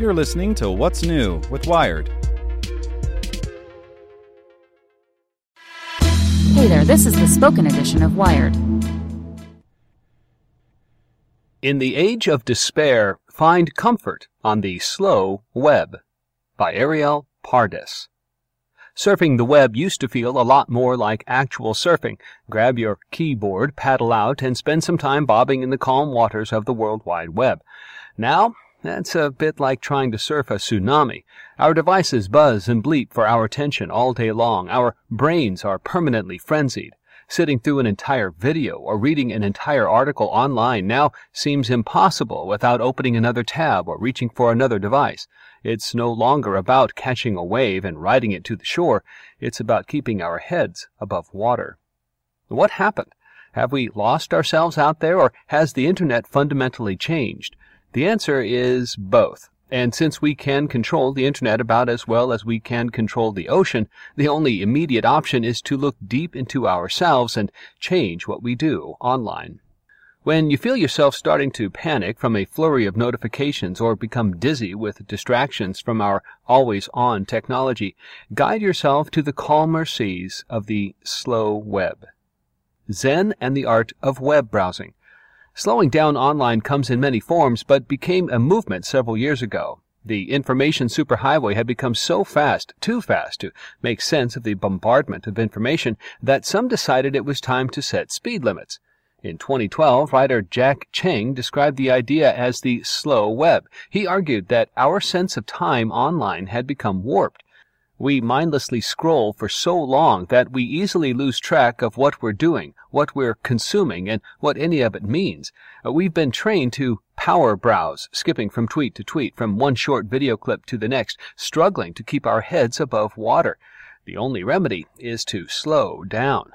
You're listening to What's New with Wired. Hey there, this is the spoken edition of Wired. In the age of despair, find comfort on the slow web by Arielle Pardes. Surfing the web used to feel a lot more like actual surfing. Grab your keyboard, paddle out, and spend some time bobbing in the calm waters of the World Wide Web. Now, that's a bit like trying to surf a tsunami. Our devices buzz and bleep for our attention all day long. Our brains are permanently frenzied. Sitting through an entire video or reading an entire article online now seems impossible without opening another tab or reaching for another device. It's no longer about catching a wave and riding it to the shore. It's about keeping our heads above water. What happened? Have we lost ourselves out there, or has the internet fundamentally changed? The answer is both. And since we can control the internet about as well as we can control the ocean, the only immediate option is to look deep into ourselves and change what we do online. When you feel yourself starting to panic from a flurry of notifications or become dizzy with distractions from our always on technology, guide yourself to the calmer seas of the slow web. Zen and the Art of Web Browsing. Slowing down online comes in many forms, but became a movement several years ago. The information superhighway had become so fast, too fast to make sense of the bombardment of information, that some decided it was time to set speed limits. In 2012, writer Jack Cheng described the idea as the slow web. He argued that our sense of time online had become warped. We mindlessly scroll for so long that we easily lose track of what we're doing, what we're consuming, and what any of it means. Uh, we've been trained to power browse, skipping from tweet to tweet, from one short video clip to the next, struggling to keep our heads above water. The only remedy is to slow down.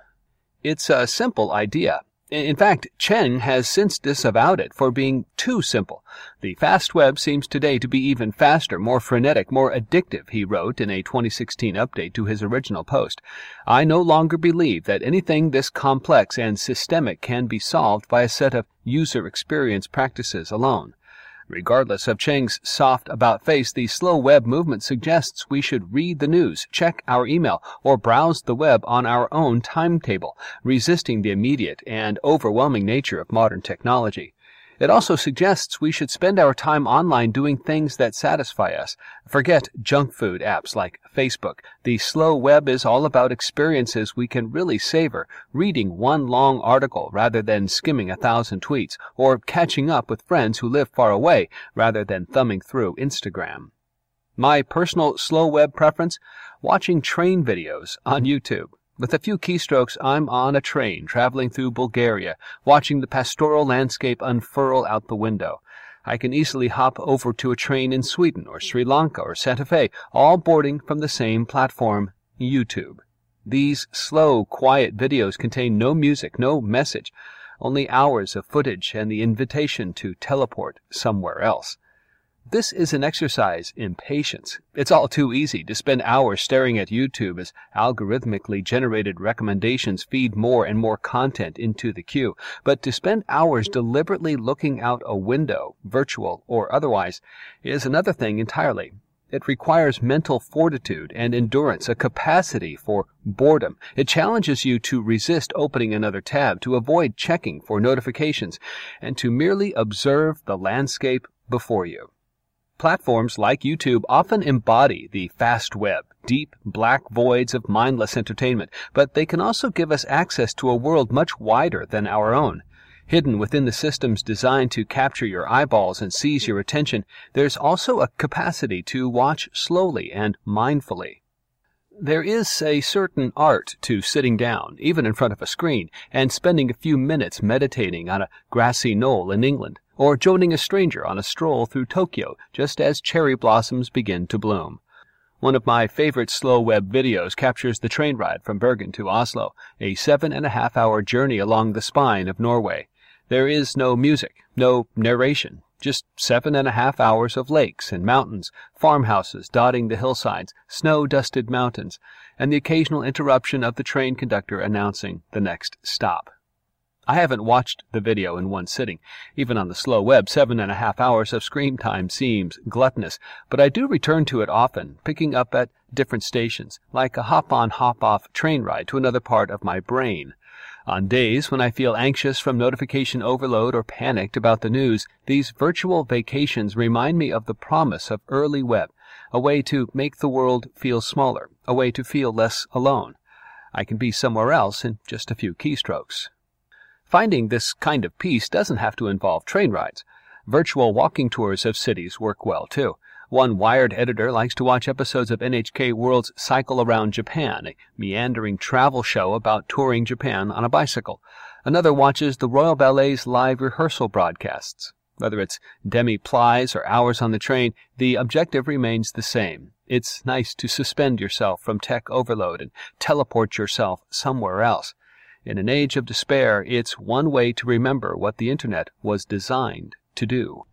It's a simple idea. In fact, Cheng has since disavowed it for being too simple. The fast web seems today to be even faster, more frenetic, more addictive, he wrote in a 2016 update to his original post. I no longer believe that anything this complex and systemic can be solved by a set of user experience practices alone. Regardless of Cheng's soft about face, the slow web movement suggests we should read the news, check our email, or browse the web on our own timetable, resisting the immediate and overwhelming nature of modern technology. It also suggests we should spend our time online doing things that satisfy us. Forget junk food apps like Facebook. The slow web is all about experiences we can really savor, reading one long article rather than skimming a thousand tweets, or catching up with friends who live far away rather than thumbing through Instagram. My personal slow web preference? Watching train videos on YouTube. With a few keystrokes, I'm on a train traveling through Bulgaria, watching the pastoral landscape unfurl out the window. I can easily hop over to a train in Sweden or Sri Lanka or Santa Fe, all boarding from the same platform, YouTube. These slow, quiet videos contain no music, no message, only hours of footage and the invitation to teleport somewhere else. This is an exercise in patience. It's all too easy to spend hours staring at YouTube as algorithmically generated recommendations feed more and more content into the queue. But to spend hours deliberately looking out a window, virtual or otherwise, is another thing entirely. It requires mental fortitude and endurance, a capacity for boredom. It challenges you to resist opening another tab, to avoid checking for notifications, and to merely observe the landscape before you. Platforms like YouTube often embody the fast web, deep, black voids of mindless entertainment, but they can also give us access to a world much wider than our own. Hidden within the systems designed to capture your eyeballs and seize your attention, there's also a capacity to watch slowly and mindfully. There is a certain art to sitting down, even in front of a screen, and spending a few minutes meditating on a grassy knoll in England or joining a stranger on a stroll through Tokyo just as cherry blossoms begin to bloom. One of my favorite slow web videos captures the train ride from Bergen to Oslo, a seven and a half hour journey along the spine of Norway. There is no music, no narration, just seven and a half hours of lakes and mountains, farmhouses dotting the hillsides, snow dusted mountains, and the occasional interruption of the train conductor announcing the next stop. I haven't watched the video in one sitting. Even on the slow web, seven and a half hours of screen time seems gluttonous, but I do return to it often, picking up at different stations, like a hop on hop off train ride to another part of my brain. On days when I feel anxious from notification overload or panicked about the news, these virtual vacations remind me of the promise of early web, a way to make the world feel smaller, a way to feel less alone. I can be somewhere else in just a few keystrokes. Finding this kind of peace doesn't have to involve train rides. Virtual walking tours of cities work well too. One Wired editor likes to watch episodes of NHK World's Cycle Around Japan, a meandering travel show about touring Japan on a bicycle. Another watches the Royal Ballet's live rehearsal broadcasts. Whether it's demi plies or hours on the train, the objective remains the same. It's nice to suspend yourself from tech overload and teleport yourself somewhere else. In an age of despair, it's one way to remember what the internet was designed to do.